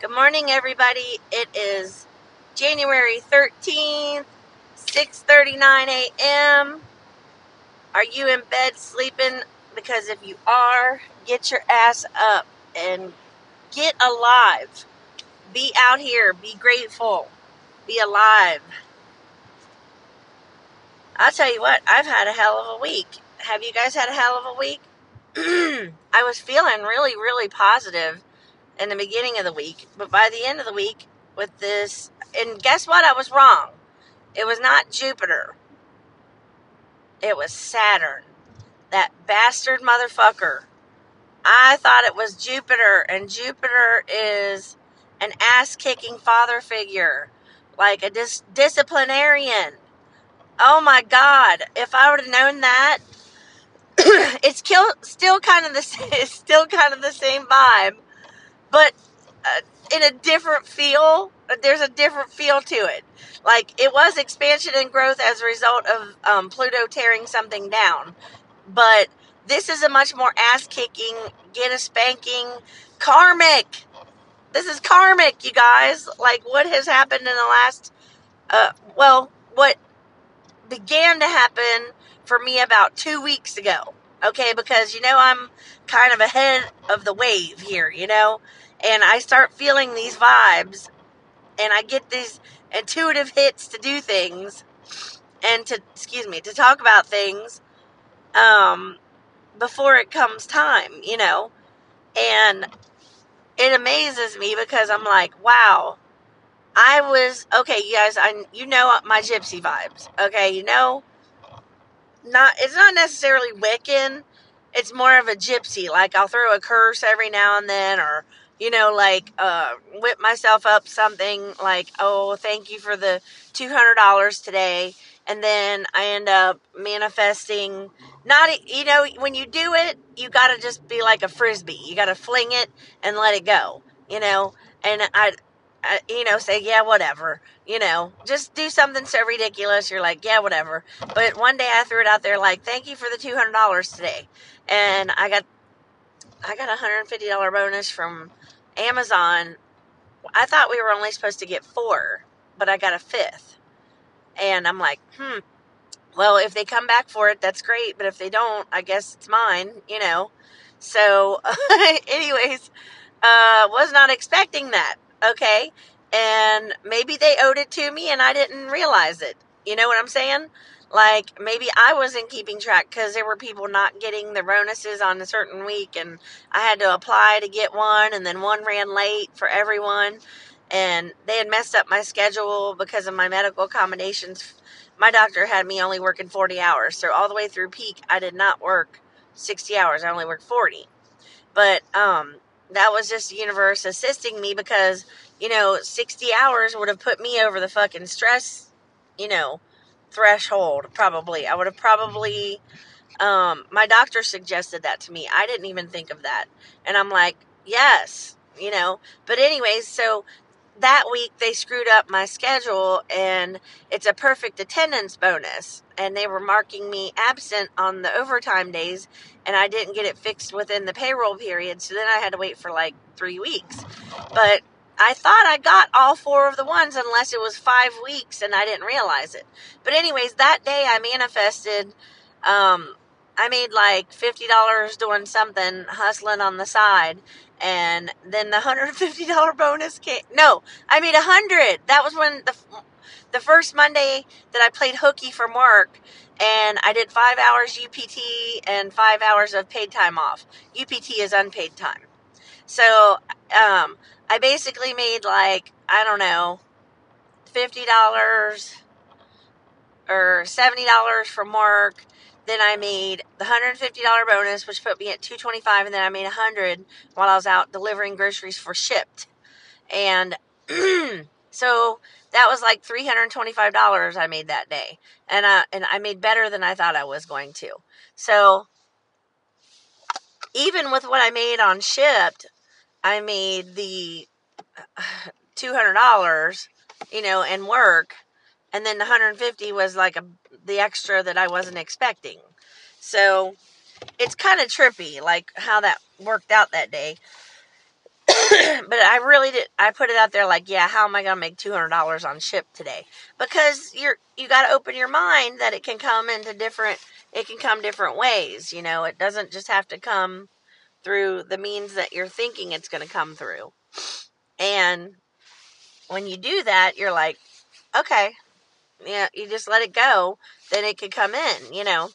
Good morning, everybody. It is January 13th, 6:39 a.m. Are you in bed sleeping? Because if you are, get your ass up and get alive. Be out here, be grateful. Be alive. I'll tell you what, I've had a hell of a week. Have you guys had a hell of a week? I was feeling really, really positive in the beginning of the week, but by the end of the week, with this, and guess what? I was wrong. It was not Jupiter, it was Saturn. That bastard motherfucker. I thought it was Jupiter, and Jupiter is an ass kicking father figure, like a dis- disciplinarian. Oh my God. If I would have known that, it's kill, still kind of the it's still kind of the same vibe, but uh, in a different feel. There's a different feel to it. Like it was expansion and growth as a result of um, Pluto tearing something down, but this is a much more ass kicking, get a spanking, karmic. This is karmic, you guys. Like what has happened in the last, uh, well, what began to happen for me about two weeks ago. Okay, because you know I'm kind of ahead of the wave here, you know, and I start feeling these vibes, and I get these intuitive hits to do things, and to excuse me to talk about things, um, before it comes time, you know, and it amazes me because I'm like, wow, I was okay, you guys. I you know my gypsy vibes. Okay, you know, not it's not necessarily Wiccan. It's more of a gypsy. Like I'll throw a curse every now and then, or you know, like uh, whip myself up something like, oh, thank you for the two hundred dollars today, and then I end up manifesting. Not you know when you do it, you got to just be like a frisbee. You got to fling it and let it go. You know, and I uh, you know, say, yeah, whatever. You know, just do something so ridiculous. You're like, yeah, whatever. But one day I threw it out there like, thank you for the $200 today. And I got, I got a $150 bonus from Amazon. I thought we were only supposed to get four, but I got a fifth. And I'm like, hmm, well, if they come back for it, that's great. But if they don't, I guess it's mine, you know. So, anyways, uh, was not expecting that okay? And maybe they owed it to me and I didn't realize it. You know what I'm saying? Like maybe I wasn't keeping track because there were people not getting the bonuses on a certain week and I had to apply to get one and then one ran late for everyone and they had messed up my schedule because of my medical accommodations. My doctor had me only working 40 hours. So all the way through peak, I did not work 60 hours. I only worked 40. But um that was just the universe assisting me because, you know, 60 hours would have put me over the fucking stress, you know, threshold, probably. I would have probably, um, my doctor suggested that to me. I didn't even think of that. And I'm like, yes, you know. But, anyways, so that week they screwed up my schedule and it's a perfect attendance bonus. And they were marking me absent on the overtime days and I didn't get it fixed within the payroll period so then I had to wait for like 3 weeks. But I thought I got all four of the ones unless it was 5 weeks and I didn't realize it. But anyways that day I manifested um I made like $50 doing something hustling on the side and then the $150 bonus came. No, I made a hundred. That was when the the first Monday that I played hooky from work, and I did five hours UPT and five hours of paid time off. UPT is unpaid time. So um, I basically made like I don't know, fifty dollars or seventy dollars from work then I made the $150 bonus, which put me at 225 and then I made 100 while I was out delivering groceries for Shipt. And so that was like $325 I made that day. And I, and I made better than I thought I was going to. So even with what I made on Shipt, I made the $200, you know, and work and then the 150 was like a the extra that I wasn't expecting. So it's kind of trippy, like how that worked out that day. but I really did. I put it out there like, yeah, how am I going to make two hundred dollars on ship today? Because you're you got to open your mind that it can come into different. It can come different ways. You know, it doesn't just have to come through the means that you're thinking it's going to come through. And when you do that, you're like, okay, yeah, you just let it go, then it could come in. You know,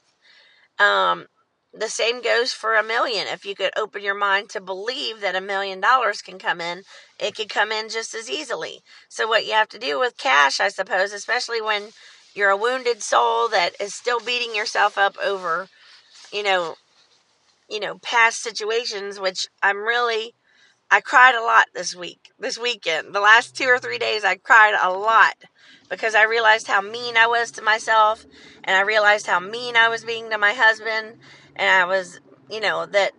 um, the same goes for a million. If you could open your mind to believe that a million dollars can come in, it could come in just as easily. So, what you have to do with cash, I suppose, especially when you're a wounded soul that is still beating yourself up over, you know, you know, past situations, which I'm really, I cried a lot this week, this weekend. The last two or three days, I cried a lot because I realized how mean I was to myself and I realized how mean I was being to my husband and I was, you know, that,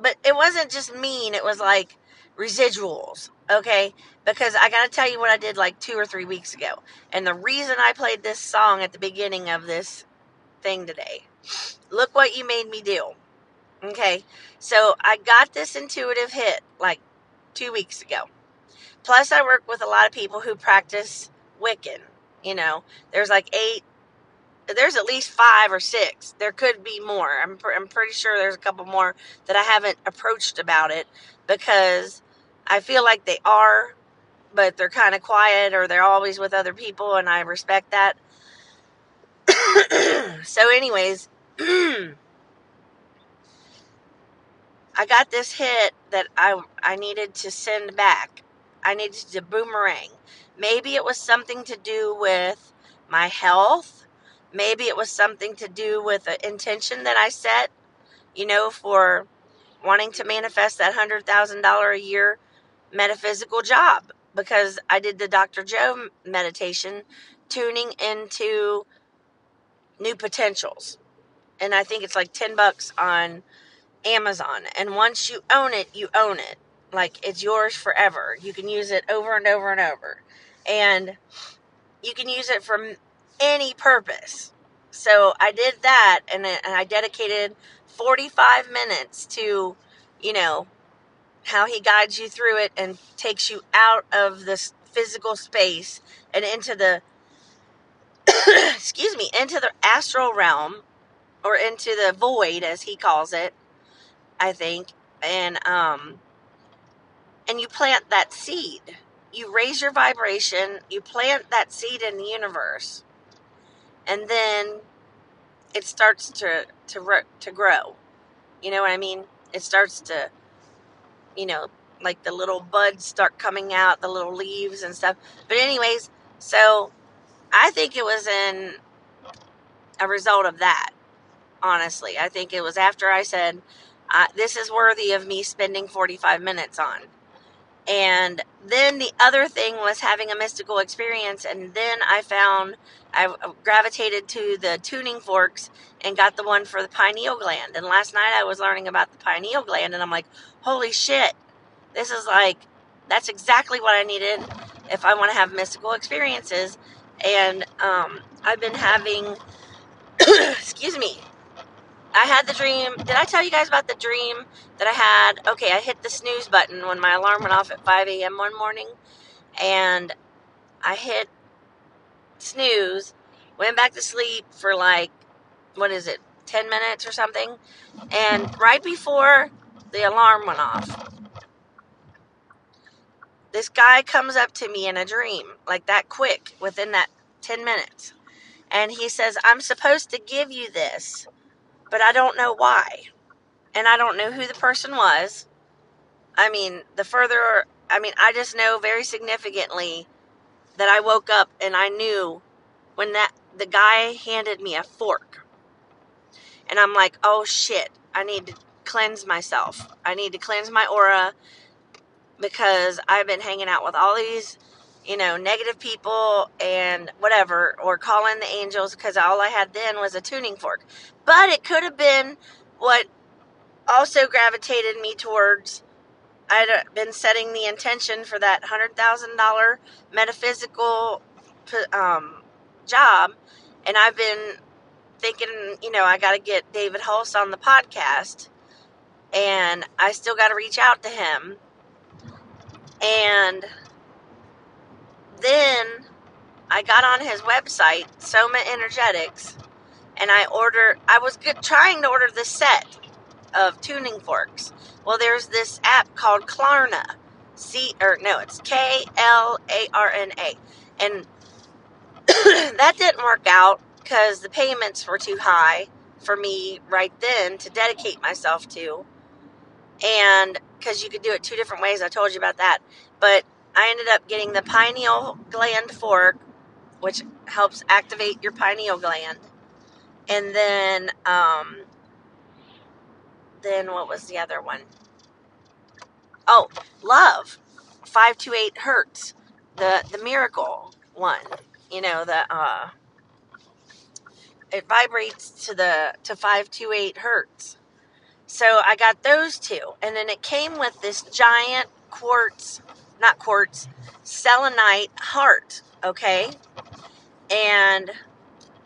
but it wasn't just mean, it was like residuals, okay? Because I gotta tell you what I did like two or three weeks ago. And the reason I played this song at the beginning of this thing today, look what you made me do. Okay, so I got this intuitive hit like two weeks ago. Plus, I work with a lot of people who practice Wiccan. You know, there's like eight there's at least five or six. There could be more. I'm, pr- I'm pretty sure there's a couple more that I haven't approached about it because I feel like they are, but they're kind of quiet or they're always with other people, and I respect that. so, anyways, I got this hit that I I needed to send back. I needed to boomerang. Maybe it was something to do with my health Maybe it was something to do with the intention that I set, you know, for wanting to manifest that $100,000 a year metaphysical job because I did the Dr. Joe meditation tuning into new potentials. And I think it's like 10 bucks on Amazon. And once you own it, you own it. Like it's yours forever. You can use it over and over and over. And you can use it for any purpose. So I did that and, I dedicated 45 minutes to, you know, how he guides you through it and takes you out of this physical space and into the excuse me, into the astral realm or into the void as he calls it, I think. And um and you plant that seed. You raise your vibration, you plant that seed in the universe and then it starts to to to grow. You know what I mean? It starts to, you know, like the little buds start coming out, the little leaves and stuff. But anyways, so I think it was in a result of that. Honestly, I think it was after I said, uh, "This is worthy of me spending 45 minutes on." And then the other thing was having a mystical experience. And then I found I gravitated to the tuning forks and got the one for the pineal gland. And last night I was learning about the pineal gland, and I'm like, holy shit, this is like, that's exactly what I needed if I want to have mystical experiences. And um, I've been having, excuse me, I had the dream. Did I tell you guys about the dream that I had? Okay, I hit the snooze button when my alarm went off at 5 a.m. one morning, and I hit snooze, went back to sleep for like, what is it, 10 minutes or something, and right before the alarm went off, this guy comes up to me in a dream, like that quick, within that 10 minutes. And he says, I'm supposed to give you this but I don't know why. And I don't know who the person was. I mean, the further, I mean, I just know very significantly that I woke up and I knew when that the guy handed me a fork. And I'm like, "Oh shit, I need to cleanse myself. I need to cleanse my aura because I've been hanging out with all these you know, negative people and whatever, or call in the angels because all I had then was a tuning fork. But it could have been what also gravitated me towards. I'd uh, been setting the intention for that $100,000 metaphysical um, job, and I've been thinking, you know, I got to get David Hulse on the podcast, and I still got to reach out to him And then I got on his website, Soma Energetics, and I order. I was good, trying to order the set of tuning forks. Well, there's this app called Klarna. C, or no, it's K L A R N A. And that didn't work out because the payments were too high for me right then to dedicate myself to. And because you could do it two different ways, I told you about that. But I ended up getting the pineal gland fork, which helps activate your pineal gland. And then, um, then what was the other one? Oh, love, five to eight hertz, the the miracle one. You know the uh, it vibrates to the to five to eight hertz. So I got those two, and then it came with this giant quartz, not quartz, selenite heart. Okay, and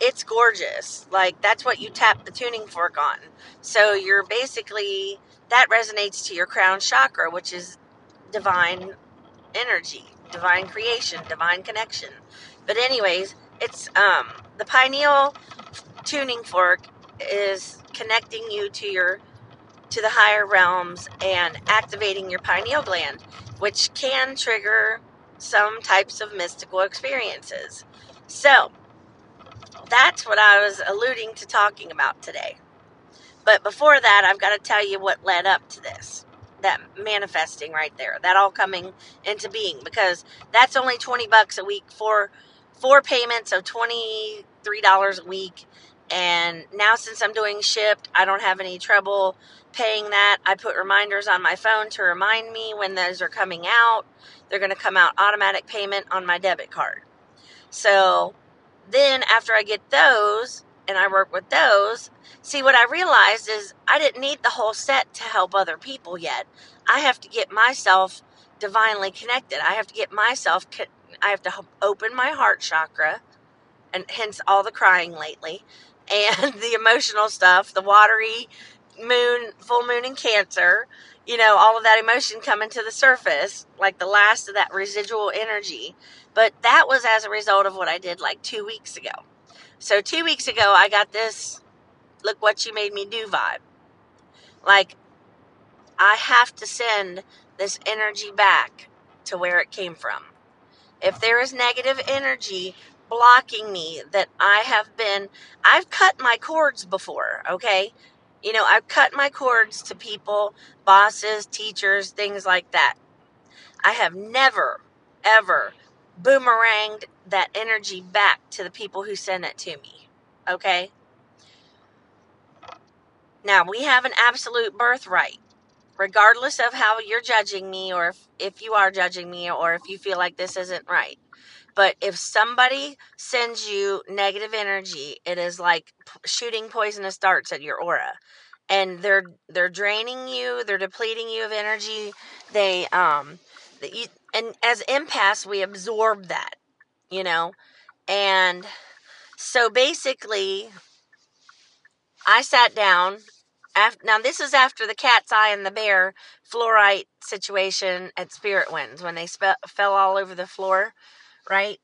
it's gorgeous. Like that's what you tap the tuning fork on. So you're basically that resonates to your crown chakra, which is divine energy, divine creation, divine connection. But anyways, it's um the pineal tuning fork is connecting you to your to the higher realms and activating your pineal gland, which can trigger some types of mystical experiences. So, that's what I was alluding to talking about today. But before that, I've got to tell you what led up to this. That manifesting right there, that all coming into being because that's only 20 bucks a week for four payments of $23 a week. And now since I'm doing Shipt, I don't have any trouble paying that. I put reminders on my phone to remind me when those are coming out. They're going to come out automatic payment on my debit card. So then after I get those and I work with those, see what I realized is I didn't need the whole set to help other people yet. I have to get myself divinely connected. I have to get myself I have to open my heart chakra and hence all the crying lately and the emotional stuff, the watery moon, full moon in Cancer, you know, all of that emotion coming to the surface, like the last of that residual energy. But that was as a result of what I did like two weeks ago. So, two weeks ago, I got this look what you made me do vibe. Like, I have to send this energy back to where it came from. If there is negative energy blocking me that I have been, I've cut my cords before, okay? You know, I've cut my cords to people, bosses, teachers, things like that. I have never, ever boomeranged that energy back to the people who sent it to me. Okay? Now, we have an absolute birthright. Regardless of how you're judging me, or if, if you are judging me, or if you feel like this isn't right. But if somebody sends you negative energy, it is like shooting poisonous darts at your aura. And they're they're draining you they're depleting you of energy they um you, and as empaths we absorb that you know? And so basically i sat down after, now this is after the cat's eye and the bear fluorite situation at spirit winds when they spe- fell all over the floor right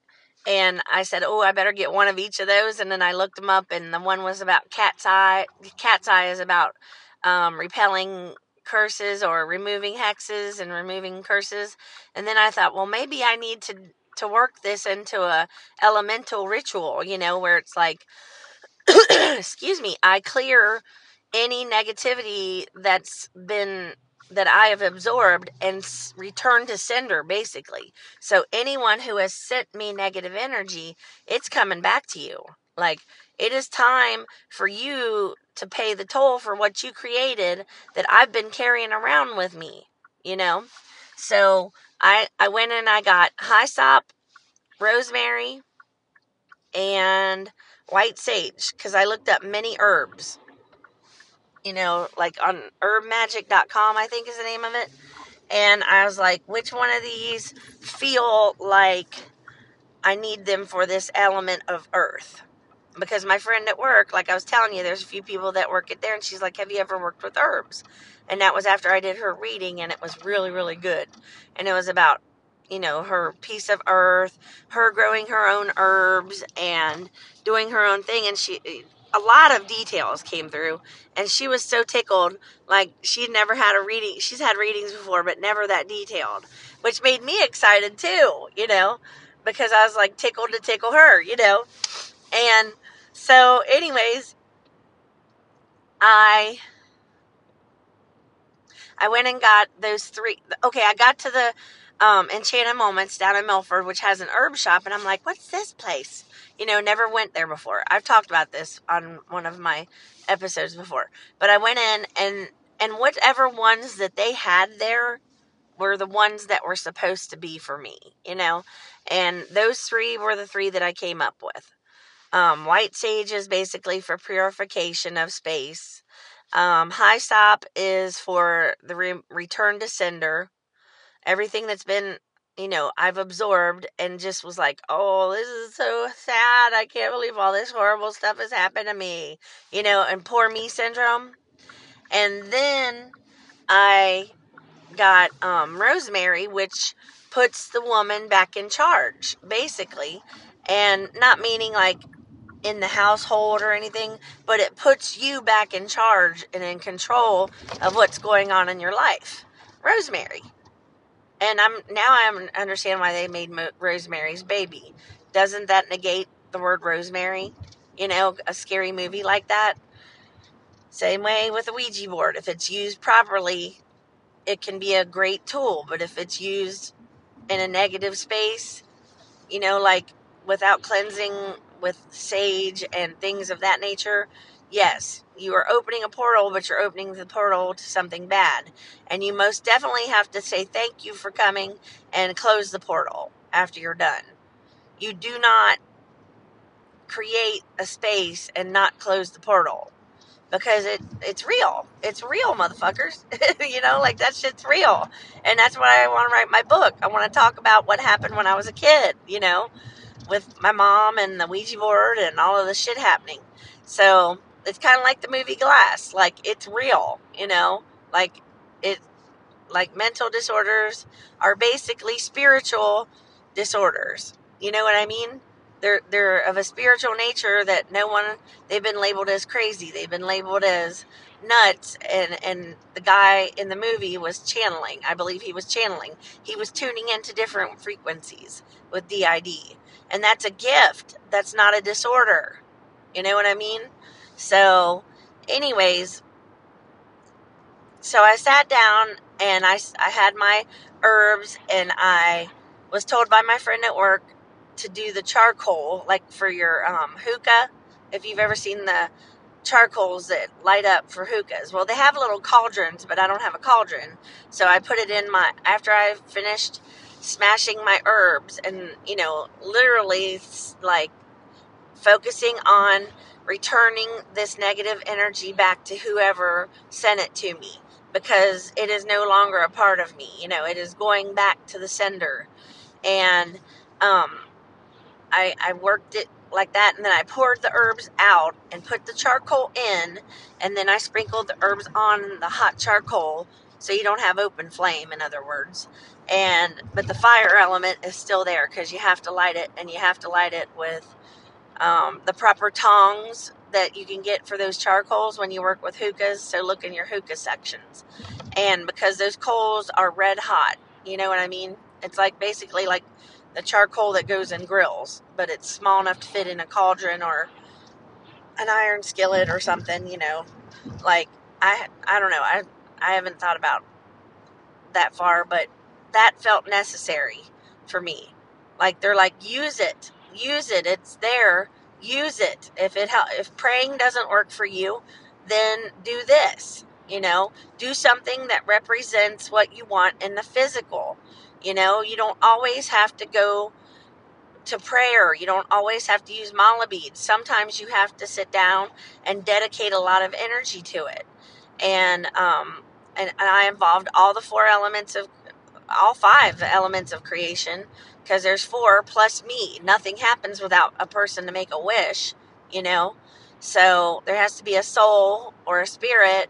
and I said, "Oh, I better get one of each of those." And then I looked them up, and the one was about cat's eye. Cat's eye is about um, repelling curses or removing hexes and removing curses. And then I thought, well, maybe I need to to work this into a elemental ritual, you know, where it's like, excuse me, I clear any negativity that's been that I have absorbed and returned to sender, basically. So anyone who has sent me negative energy, it's coming back to you. Like it is time for you to pay the toll for what you created that I've been carrying around with me, you know? So I I went and I got hyssop, rosemary, and white sage because I looked up many herbs you know, like on herbmagic.com, I think is the name of it. And I was like, which one of these feel like I need them for this element of earth? because my friend at work, like I was telling you, there's a few people that work it there, and she's like, "Have you ever worked with herbs?" And that was after I did her reading, and it was really, really good. And it was about, you know, her piece of earth, her growing her own herbs, and doing her own thing. And she, a lot of details came through, and she was so tickled. Like she'd never had a reading. She's had readings before, but never that detailed, which made me excited too. You know, because I was like tickled to tickle her. You know, and so, anyways, I I went and got those three. Okay, I got to the um, Enchanted Moments down in Milford, which has an herb shop, and I'm like, what's this place? You know, never went there before. I've talked about this on one of my episodes before, but I went in and and whatever ones that they had there were the ones that were supposed to be for me, you know, and those three were the three that I came up with. Um, white sage is basically for purification of space. Um, Hyssop is for the re- return to sender. Everything that's been, you know, I've absorbed and just was like, oh, this is so sad. I can't believe all this horrible stuff has happened to me, you know, and poor me syndrome. And then I got um, rosemary, which puts the woman back in charge, basically. And not meaning like in the household or anything, but it puts you back in charge and in control of what's going on in your life. Rosemary. And I'm now I understand why they made Mo- Rosemary's Baby. Doesn't that negate the word rosemary? You know, a scary movie like that. Same way with a Ouija board. If it's used properly, it can be a great tool, but if it's used in a negative space, you know, like without cleansing with sage and things of that nature, yes, you are opening a portal, but you're opening the portal to something bad. And you most definitely have to say thank you for coming and close the portal after you're done. You do not create a space and not close the portal because it it's real. It's real, motherfuckers. you know, like that shit's real. And that's why I want to write my book. I want to talk about what happened when I was a kid, you know with my mom and the Ouija board and all of the shit happening. So it's kind of like the movie Glass. Like it's real, you know. Like it, like mental disorders are basically spiritual disorders. You know what I mean? They're they're of a spiritual nature that no one they've been labeled as crazy. They've been labeled as nuts and and the guy in the movie was channeling. I believe he was channeling. He was tuning into different frequencies with DID. And that's a gift. That's not a disorder. You know what I mean? So, anyways, so I sat down and I, I had my herbs and I was told by my friend at work to do the charcoal, like for your um, hookah. If you've ever seen the charcoals that light up for hookahs. Well, they have little cauldrons, but I don't have a cauldron. So I put it in my, after I finished smashing my herbs and, you know, literally like focusing on returning this negative energy back to whoever sent it to me because it is no longer a part of me. You know, it is going back to the sender. And um, I, I worked it like that and then I poured the herbs out and put the charcoal in and then I sprinkled the herbs on the hot charcoal so you don't have open flame in other words and but the fire element is still there because you have to light it and you have to light it with um, the proper tongs that you can get for those charcoals when you work with hookahs so look in your hookah sections and because those coals are red hot you know what i mean it's like basically like the charcoal that goes in grills, but it's small enough to fit in a cauldron or an iron skillet or something, you know. Like I I don't know. I I haven't thought about that far, but that felt necessary for me. Like they're like use it. Use it. It's there. Use it. If it help, if praying doesn't work for you, then do this. You know, do something that represents what you want in the physical you know, you don't always have to go to prayer. You don't always have to use mala beads. Sometimes you have to sit down and dedicate a lot of energy to it. And um, and, and I involved all the four elements of all five elements of creation because there's four plus me. Nothing happens without a person to make a wish. you know? So there has to be a soul or a spirit,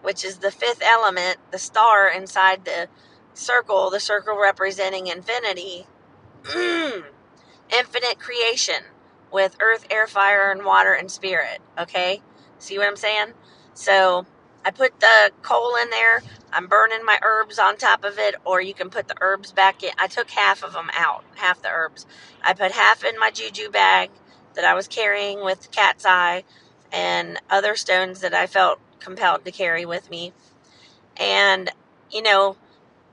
which is the fifth element, the star inside the circle, the circle representing infinity, infinite creation with earth, air, fire, and water and spirit. Okay? See what I'm saying? So I put the coal in there. I'm burning my herbs on top of it, or you can put the herbs back in. I took half of them out, half the herbs. I put half in my juju bag that I was carrying with cat's eye and other stones that I felt compelled to carry with me. And, you know,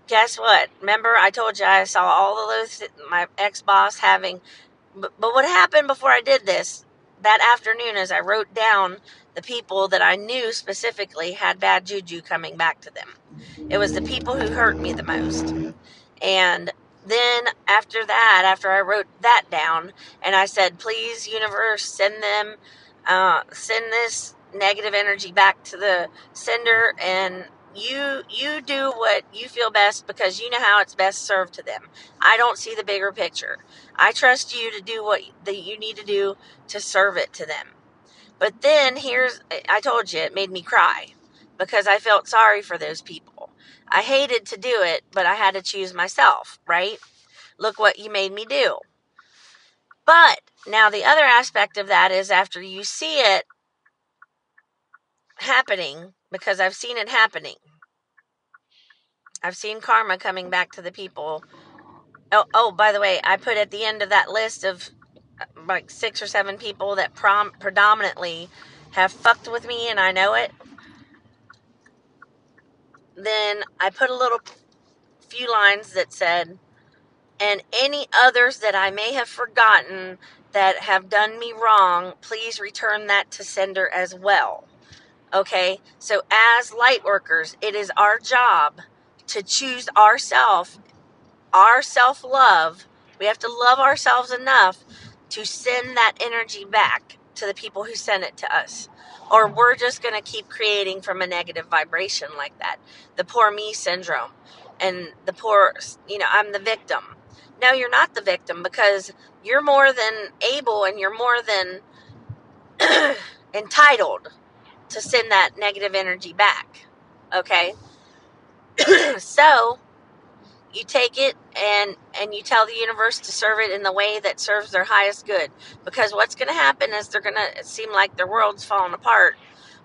guess what? Remember, I told you I saw all the those, my ex boss having. But, but what happened before I did this? That afternoon, as I wrote down the people that I knew specifically had bad juju coming back to them, it was the people who hurt me the most. And then after that, after I wrote that down, and I said, please, universe, send them, uh, send this negative energy back to the sender and you you do what you feel best because you know how it's best served to them. I don't see the bigger picture. I trust you to do what that you need to do to serve it to them. But then here's I told you it made me cry because I felt sorry for those people. I hated to do it, but I had to choose myself, right? Look what you made me do. But now the other aspect of that is after you see it happening because I've seen it happening. I've seen karma coming back to the people. Oh, oh, by the way, I put at the end of that list of uh, like six or seven people that prom- predominantly have fucked with me and I know it. Then I put a little few lines that said, and any others that I may have forgotten that have done me wrong, please return that to sender as well. Okay, so as light workers, it is our job to choose ourself, our self love. We have to love ourselves enough to send that energy back to the people who sent it to us. Or we're just going to keep creating from a negative vibration like that. The poor me syndrome. And the poor, you know, I'm the victim. No, you're not the victim because you're more than able and you're more than entitled to send that negative energy back. Okay? so you take it and and you tell the universe to serve it in the way that serves their highest good because what's going to happen is they're going to seem like their world's falling apart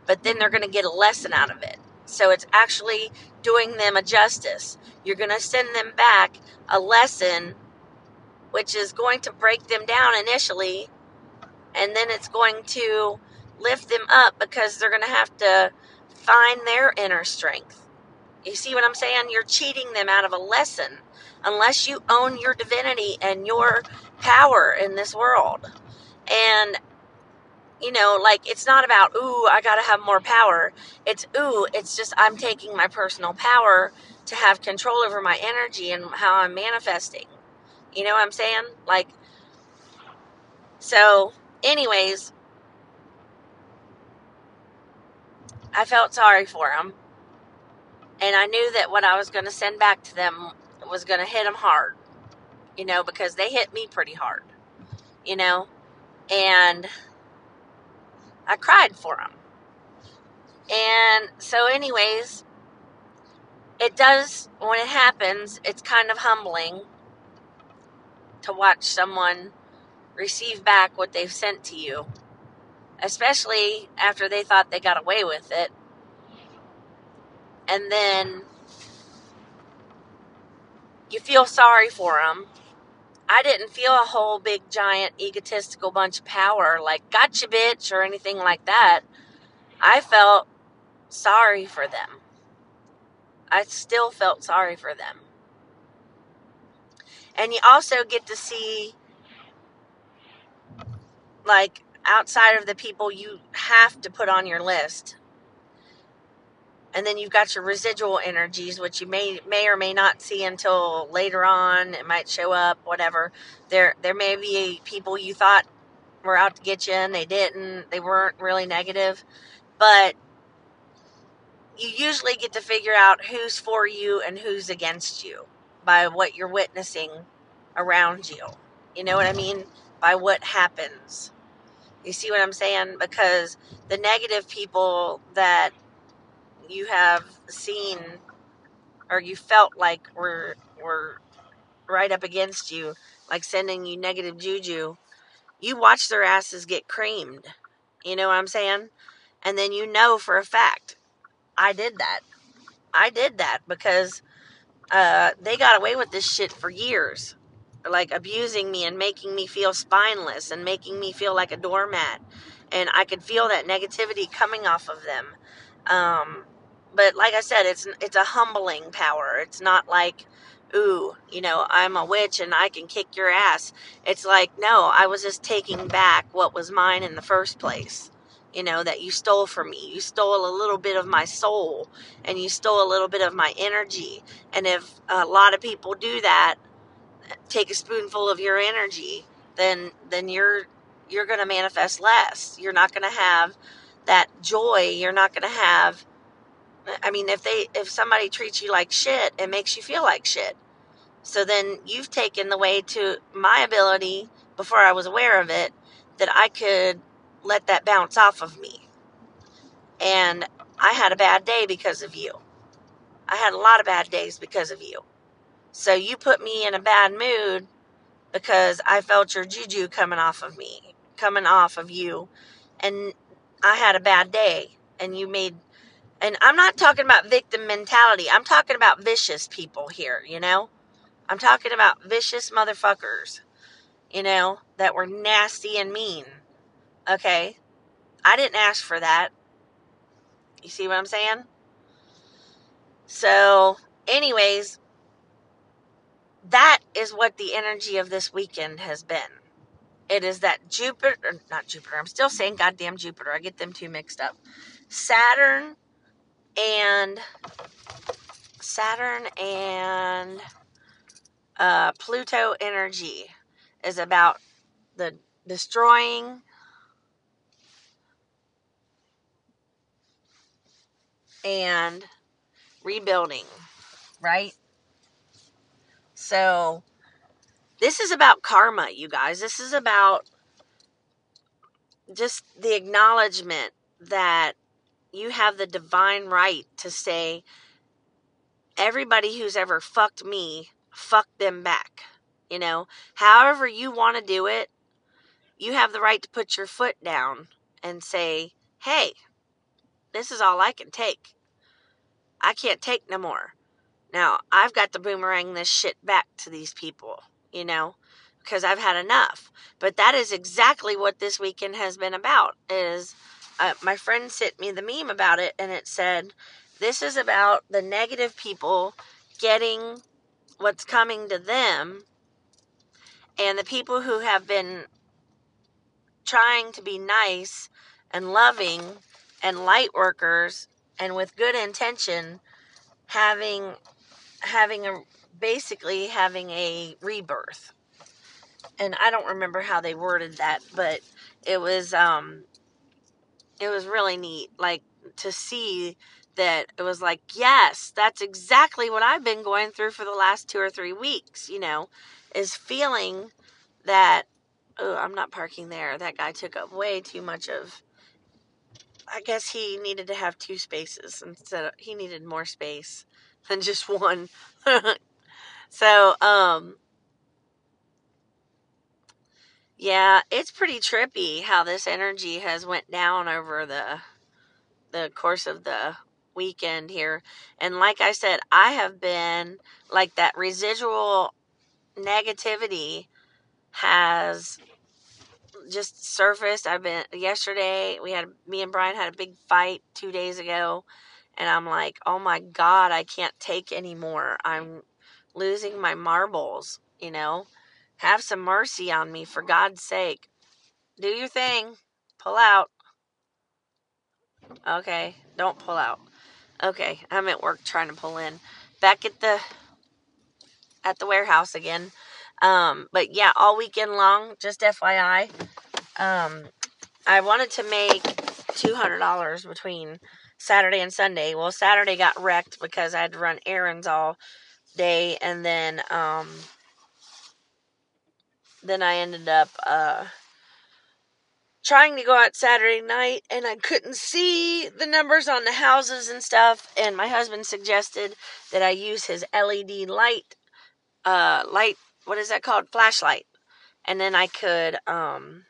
but then they're going to get a lesson out of it so it's actually doing them a justice you're going to send them back a lesson which is going to break them down initially and then it's going to lift them up because they're going to have to find their inner strength. You see what I'm saying? You're cheating them out of a lesson unless you own your divinity and your power in this world. And you know, like it's not about, ooh, I got to have more power. It's, ooh, it's just I'm taking my personal power to have control over my energy and how I'm manifesting. You know what I'm saying? Like, so, anyways, I felt sorry for them. And I knew that what I was going to send back to them was going to hit them hard, you know, because they hit me pretty hard, you know. And I cried for them. And so, anyways, it does, when it happens, it's kind of humbling to watch someone receive back what they've sent to you especially after they thought they got away with it. And then you feel sorry for them. I didn't feel a whole big giant egotistical bunch of power like gotcha bitch or anything like that. I felt sorry for them. I still felt sorry for them. And you also get to see like outside of the people you have to put on your list. And then you've got your residual energies, which you may may or may not see until later on. It might show up, whatever. There there may be people you thought were out to get you and they didn't. They weren't really negative. But you usually get to figure out who's for you and who's against you by what you're witnessing around you. You know what I mean? By what happens You see what I'm saying? Because the negative people that you have seen or you felt like were were right up against you, like sending you negative juju, you watch their asses get creamed. You know what I'm saying? And then you know for a fact, I did that. I did that because uh, they got away with this shit for years. Like abusing me and making me feel spineless and making me feel like a doormat. And I could feel that negativity coming off of them. Um, but like I said, it's it's a humbling power. It's not like, ooh, you know, I'm a witch and I can kick your ass. It's like, no, I was just taking back what was mine in the first place. You know, that you stole from me. You stole a little bit of my soul and you stole a little bit of my energy. And if a lot of people do that, take a spoonful of your energy, then then you're you're going to manifest less. You're not going to have that joy. You're not going to have I mean, if they if somebody treats you like shit, it makes you feel like shit. So then you've taken the way to my ability before I was aware of it that I could let that bounce off of me. And I had a bad day because of you. I had a lot of bad days because of you. So you put me in a bad mood because I felt your juju coming off of me, coming off of you. And I had a bad day and you made and I'm not talking about victim mentality. I'm talking about vicious people here, you know? I'm talking about vicious motherfuckers, you know, that were nasty and mean. Okay? I didn't ask for that. You see what I'm saying? So, anyways, that is what the energy of this weekend has been. It is that Jupiter, not Jupiter, I'm still saying goddamn Jupiter. I get them two mixed up. Saturn and Saturn and uh, Pluto energy is about the destroying and rebuilding, right? So, this is about karma, you guys. This is about just the acknowledgement that you have the divine right to say, everybody who's ever fucked me, fuck them back. You know, however you want to do it, you have the right to put your foot down and say, hey, this is all I can take. I can't take no more. Now, I've got to boomerang this shit back to these people, you know, because I've had enough. But that is exactly what this weekend has been about is uh, my friend sent me the meme about it, and it said, This is about the negative people getting what's coming to them, and the people who have been trying to be nice and loving and light workers and with good intention having having a basically having a rebirth. And i don't remember how they worded that but it was um it was really neat like to see that it was like yes that's exactly what i've been going through for the last two or three weeks you know is feeling that oh i'm not parking there. That guy took up way too much of i guess he needed to have two spaces instead of he needed more space than just one so um yeah, it's pretty trippy how this energy has went down over the the course of the weekend here. And like I said, I have been like that residual negativity has just surfaced. I've been yesterday we had me and Brian had a big fight 2 days ago and I'm like, "Oh my god, I can't take anymore. I'm losing my marbles, you know?" Have some mercy on me, for God's sake. Do your thing. Pull out. Okay, don't pull out. Okay, I'm at work trying to pull in. Back at the at the warehouse again. Um, but yeah, all weekend long, just FYI. Um, I wanted to make two hundred dollars between Saturday and Sunday. Well, Saturday got wrecked because I had to run errands all day, and then um, then I ended up uh, trying to go out Saturday night and I couldn't see the numbers on the houses and stuff. And my husband suggested that I use his LED light, uh, light, what is that called? Flashlight. And then I could, um,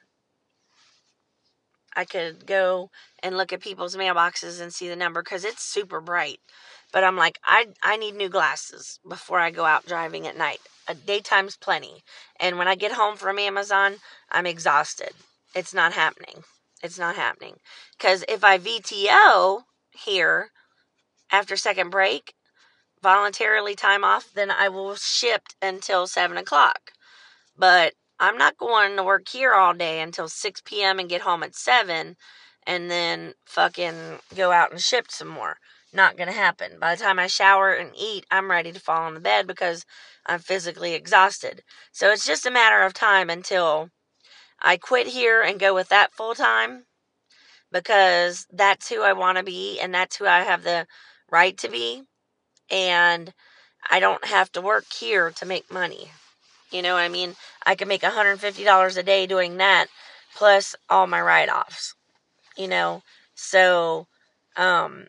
I could go and look at people's mailboxes and see the number because it's super bright. But I'm like, I I need new glasses before I go out driving at night. A daytime's plenty. And when I get home from Amazon, I'm exhausted. It's not happening. It's not happening. Because if I VTO here after second break, voluntarily time off, then I will ship until seven o'clock. But I'm not going to work here all day until 6 p.m. and get home at 7 and then fucking go out and ship some more. Not to happen. By the time I shower and eat, I'm ready to fall on the bed because I'm physically exhausted. So it's just a matter of time until I quit here and go with that full time because that's who I want to be and that's who I have the right to be. And I don't have to work here to make money. You know what I mean? I could make $150 a day doing that plus all my write offs. You know? So, um,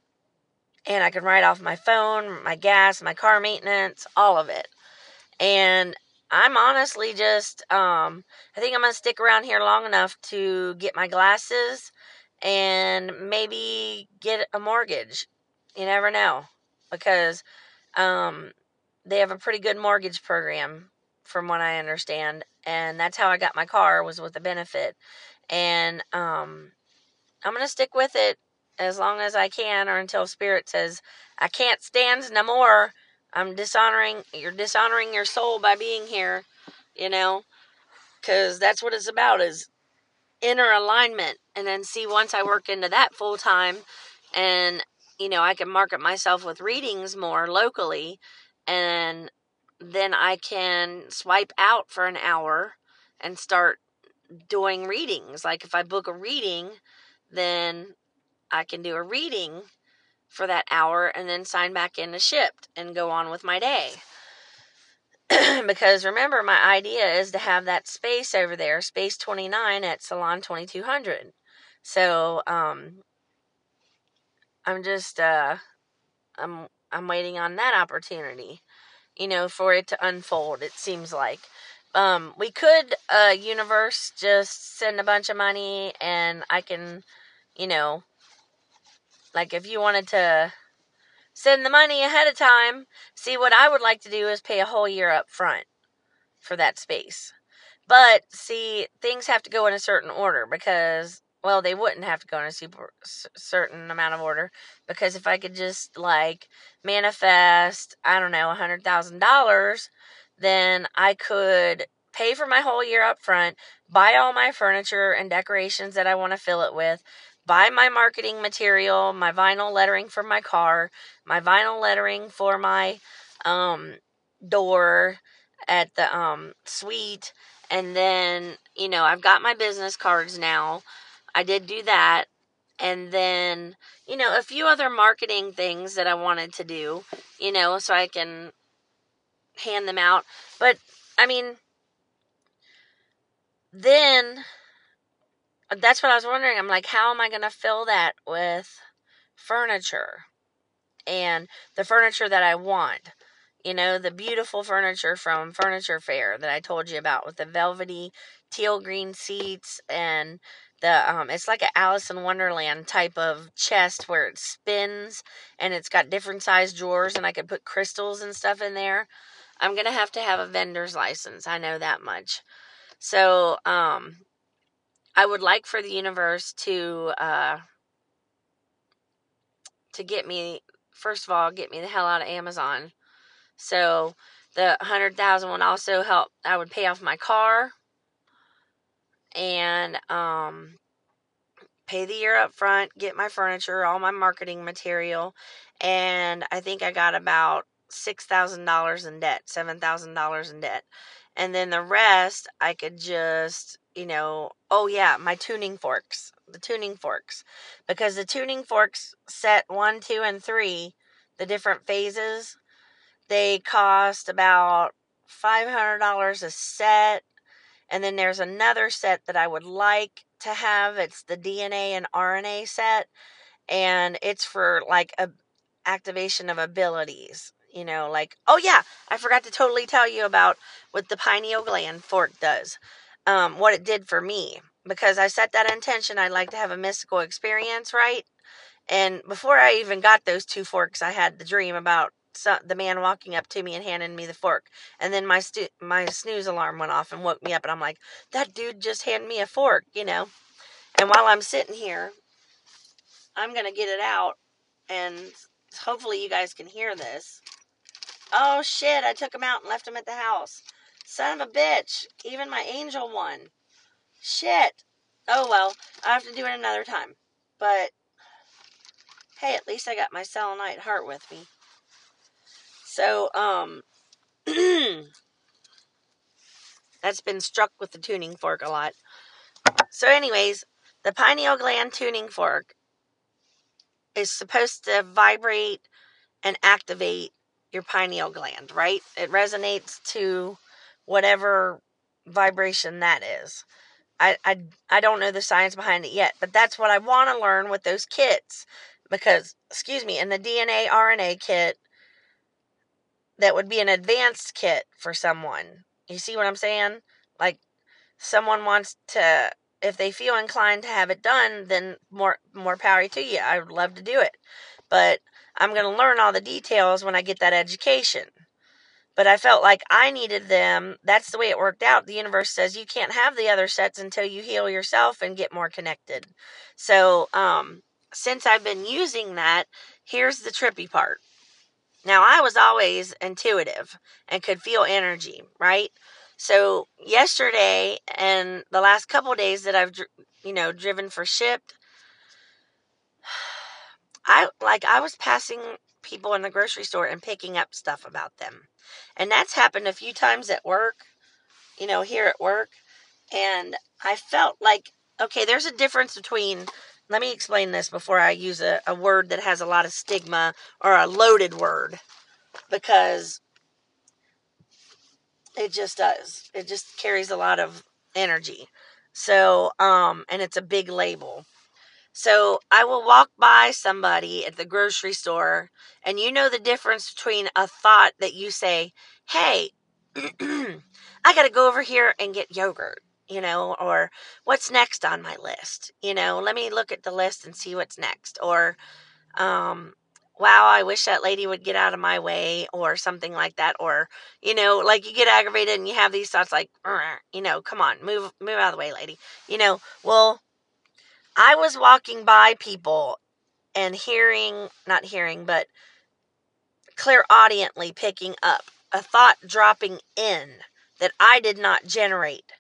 and I can write off my phone, my gas, my car maintenance, all of it. And I'm honestly just um I think I'm going to stick around here long enough to get my glasses and maybe get a mortgage. You never know because um they have a pretty good mortgage program from what I understand, and that's how I got my car was with a benefit. And um I'm going to stick with it as long as I can or until spirit says I can't stand no more. I'm dishonoring you're dishonoring your soul by being here, you know? Cuz that's what it's about is inner alignment and then see once I work into that full time and you know, I can market myself with readings more locally and then I can swipe out for an hour and start doing readings. Like if I book a reading, then I can do a reading for that hour and then sign back in to Shipt and go on with my day. because remember, my idea is to have that space over there, space 29 at Salon 2200. So, um, I'm just, uh, I'm, I'm waiting on that opportunity, you know, for it to unfold, it seems like. Um, we could, uh, universe just send a bunch of money and I can, you know, like if you wanted to send the money ahead of time, see what I would like to do is pay a whole year up front for that space. But see, things have to go in a certain order because well, they wouldn't have to go in a super certain amount of order because if I could just like manifest, I don't know, a hundred thousand dollars, then I could pay for my whole year up front, buy all my furniture and decorations that I want to fill it with, buy my marketing material, my vinyl lettering for my car, my vinyl lettering for my um, door at the um, suite, and then you know I've got my business cards now. I did do that, and then you know a few other marketing things that I wanted to do, you know, so I can hand them out. But I mean, then uh, that's what I was wondering. I'm like, how am I going to fill that with furniture and the furniture that I want? You know, the beautiful furniture from Furniture Fair that I told you about with the velvety teal green seats and the um it's like an Alice in Wonderland type of chest where it spins and it's got different size drawers and I could put crystals and stuff in there. I'm going to have to have a vendor's license. I know that much. So, um I would like for the universe to uh, to get me first of all get me the hell out of Amazon. So the hundred thousand would also help. I would pay off my car and um, pay the year up front, get my furniture, all my marketing material, and I think I got about six thousand dollars in debt, seven thousand dollars in debt, and then the rest I could just you know, oh yeah, my tuning forks, the tuning forks, because the tuning forks set one, two, and three, the different phases, they cost about $500 a set. And then there's another set that I would like to have. It's the DNA and RNA set, and it's for like a activation of abilities. You know, like oh yeah, I forgot to totally tell you about what the pineal gland fork does. Um, what it did for me because I set that intention. I'd like to have a mystical experience, right? And before I even got those two forks, I had the dream about the man walking up to me and handing me the fork. And then my stu- my snooze alarm went off and woke me up. And I'm like, that dude just handed me a fork, you know. And while I'm sitting here, I'm gonna get it out, and hopefully you guys can hear this. Oh shit! I took him out and left him at the house. Son of a bitch! Even my angel one. Shit. Oh well, I have to do it another time. But hey, at least I got my selenite heart with me. So, um, that's been struck with the tuning fork a lot. So, anyways, the pineal gland tuning fork is supposed to vibrate and activate your pineal gland, right? It resonates to whatever vibration that is. I, I, I don't know the science behind it yet, but that's what I want to learn with those kits. Because, excuse me, in the DNA RNA kit, that would be an advanced kit for someone. You see what I'm saying? Like someone wants to if they feel inclined to have it done, then more more power to you. I would love to do it. But I'm going to learn all the details when I get that education. But I felt like I needed them. That's the way it worked out. The universe says you can't have the other sets until you heal yourself and get more connected. So, um, since I've been using that, here's the trippy part. Now, I was always intuitive and could feel energy, right? So, yesterday and the last couple days that I've, you know, driven for Shipt, I like I was passing people in the grocery store and picking up stuff about them. And that's happened a few times at work, you know, here at work. And I felt like, okay, there's a difference between let me explain this before I use a, a word that has a lot of stigma or a loaded word because it just does. It just carries a lot of energy. So, um, and it's a big label. So I will walk by somebody at the grocery store, and you know the difference between a thought that you say, Hey, I got to go over here and get yogurt you know, or what's next on my list? You know, let me look at the list and see what's next. Or, um, wow, I wish that lady would get out of my way, or something like that. Or, you know, like you get aggravated and you have these thoughts like, you know, come on, move, move out of the way, lady. You know, well, I was walking by people and hearing, not hearing, but clairaudiently picking up a thought dropping in that I did not generate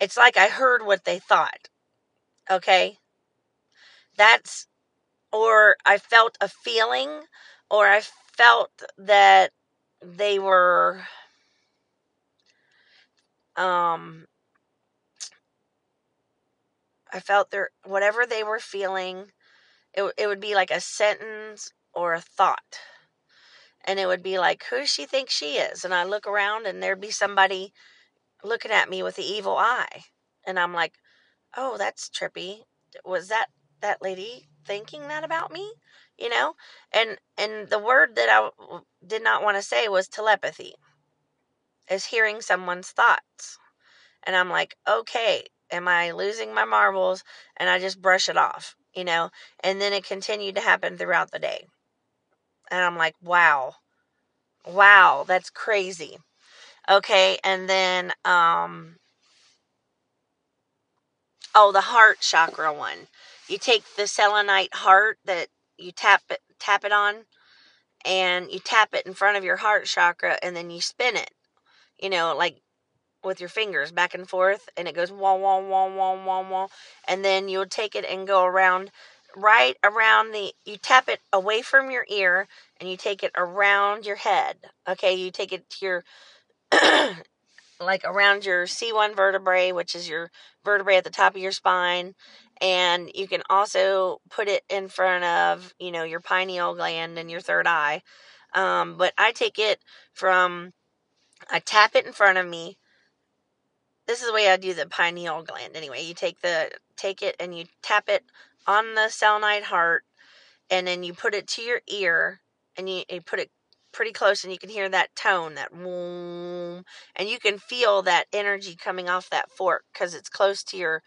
it's like I heard what they thought. Okay? That's, or I felt a feeling, or I felt that they were, um, I felt their, whatever they were feeling, it, it would be like a sentence or a thought. And it would be like, who does she think she is? And I look around and there'd be somebody looking at me with the evil eye. And I'm like, oh, that's trippy. Was that that lady thinking that about me? You know? And and the word that I did not want to say was telepathy. Is hearing someone's thoughts. And I'm like, okay, am I losing my marbles? And I just brush it off, you know? And then it continued to happen throughout the day. And I'm like, wow. Wow, that's crazy. Okay, and then um oh, the heart chakra one. You take the selenite heart that you tap it tap it on and you tap it in front of your heart chakra and then you spin it. You know, like with your fingers back and forth and it goes wah wah wah wah wah wah and then you'll take it and go around right around the you tap it away from your ear and you take it around your head okay you take it to your like around your C1 vertebrae, which is your vertebrae at the top of your spine. And you can also put it in front of, you know, your pineal gland and your third eye. Um, but I take it from, I tap it in front of me, this is the way I do the pineal gland anyway. You take the take it and you tap it on the selenite heart and then you put it to your ear and you, you put it pretty close and you can hear that tone that boom and you can feel that energy coming off that fork because it's close to your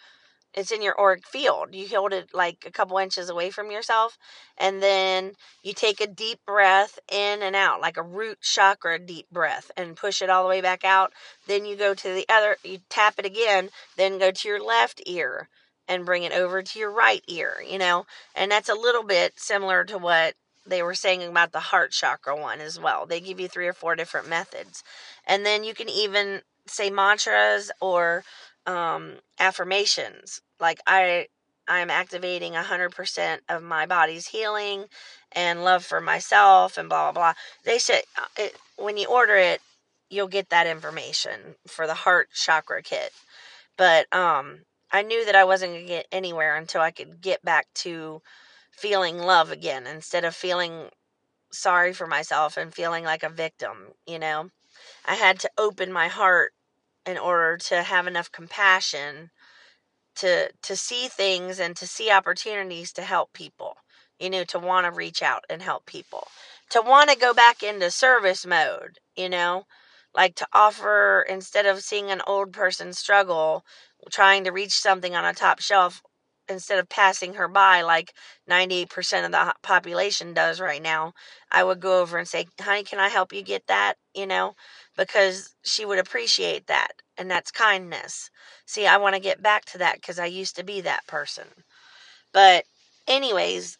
it's in your auric field. You hold it like a couple inches away from yourself, and then you take a deep breath in and out, like a root chakra deep breath, and push it all the way back out. Then you go to the other, you tap it again, then go to your left ear and bring it over to your right ear, you know, and that's a little bit similar to what they were saying about the heart chakra one as well. They give you three or four different methods. And then you can even say mantras or um, affirmations like I I'm activating 100% of my body's healing and love for myself and blah blah blah. They said uh, it, when you order it, you'll get that information for the heart chakra kit. But um I knew that I wasn't going to get anywhere until I could get back to feeling love again instead of feeling sorry for myself and feeling like a victim, you know. I had to open my heart in order to have enough compassion to to see things and to see opportunities to help people you know to want to reach out and help people to want to go back into service mode you know like to offer instead of seeing an old person struggle trying to reach something on a top shelf instead of passing her by like 98% of the population does right now i would go over and say honey can i help you get that you know because she would appreciate that and that's kindness See, I want to get back to that because I used to be that person. But, anyways,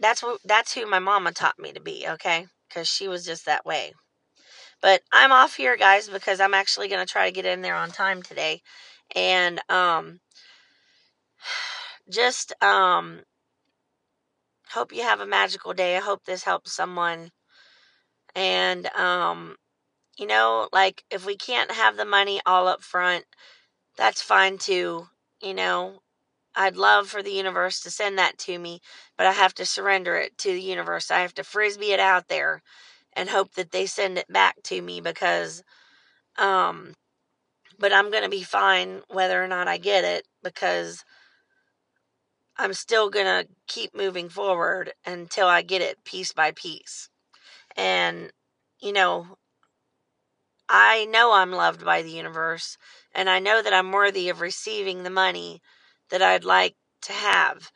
that's what that's who my mama taught me to be. Okay, because she was just that way. But I'm off here, guys, because I'm actually gonna try to get in there on time today, and um, just um, hope you have a magical day. I hope this helps someone. And um, you know, like if we can't have the money all up front, that's fine too. You know, I'd love for the universe to send that to me, but I have to surrender it to the universe. I have to frisbee it out there and hope that they send it back to me because um but I'm going to be fine whether or not I get it because I'm still going to keep moving forward until I get it piece by piece. And you know, I know I'm loved by the universe and I know that I'm worthy of receiving the money that I'd like to have.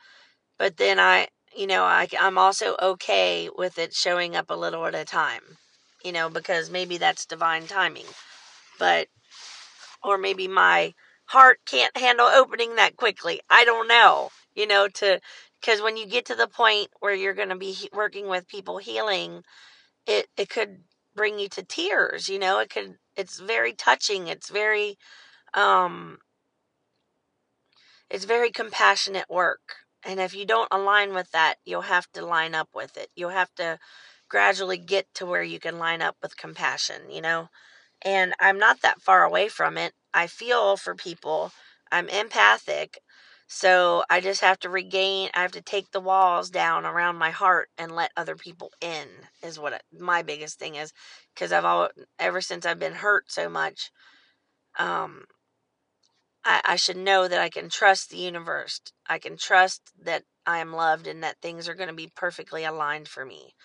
But then I, you know, I, I'm also okay with it showing up a little at a time, you know, because maybe that's divine timing. But, or maybe my heart can't handle opening that quickly. I don't know, you know, to, because when you get to the point where you're going to be working with people healing, it, it could bring you to tears, you know, it could, it's very touching. It's very, um, it's very compassionate work. And if you don't align with that, you'll have to line up with it. You'll have to gradually get to where you can line up with compassion, you know? And I'm not that far away from it. I feel for people. I'm empathic. So I just have to regain, I have to take the walls down around my heart and let other people in, is what my biggest thing is. Because I've all, ever since I've been hurt so much, um, I, I should know that I can trust the universe. I can trust that I am loved and that things are going to be perfectly aligned for me.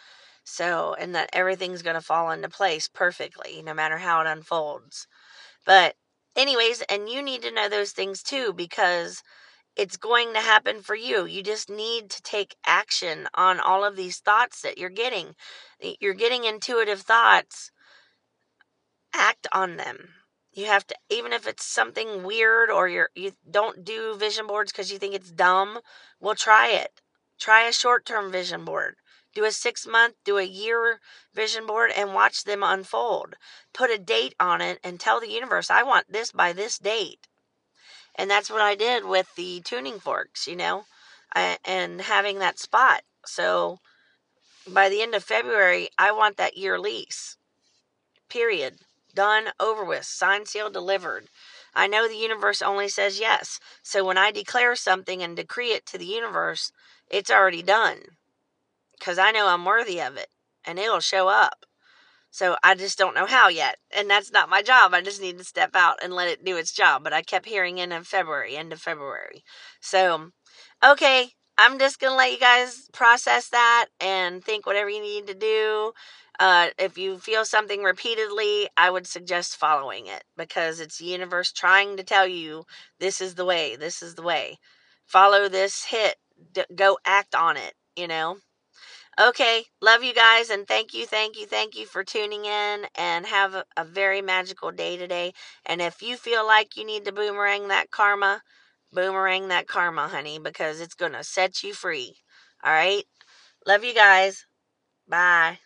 So, and that everything's going to fall into place perfectly, no matter how it unfolds. But, anyways, and you need to know those things too because it's going to happen for you. You just need to take action on all of these thoughts that you're getting. You're getting intuitive thoughts, act on them. You have to even if it's something weird or you're you don't do vision boards because you think it's dumb well try it. Try a short-term vision board. Do a six month do a year vision board and watch them unfold. Put a date on it and tell the universe i want this by this date and that's what i did with the tuning forks you know and having that spot so by the end of february i want that year lease period done, over with, signed, sealed, delivered. I know the universe only says yes. So when I declare something and decree it to the universe, it's already done. Because I know I'm worthy of it and it'll show up. So I just don't know how yet. And that's not my job. I just need to step out and let it do its job. But I kept hearing in February, end of February. So, okay, I'm just going to let you guys process that and think whatever you need to do. Uh, if you feel something repeatedly, I would suggest following it because it's the universe trying to tell you this is the way, this is the way. Follow this hit, D- go act on it, you know? Okay, love you guys and thank you, thank you, thank you for tuning in and have a, a very magical day today. And if you feel like you need to boomerang that karma, boomerang that karma, honey, because it's going to set you free. All right? Love you guys. Bye.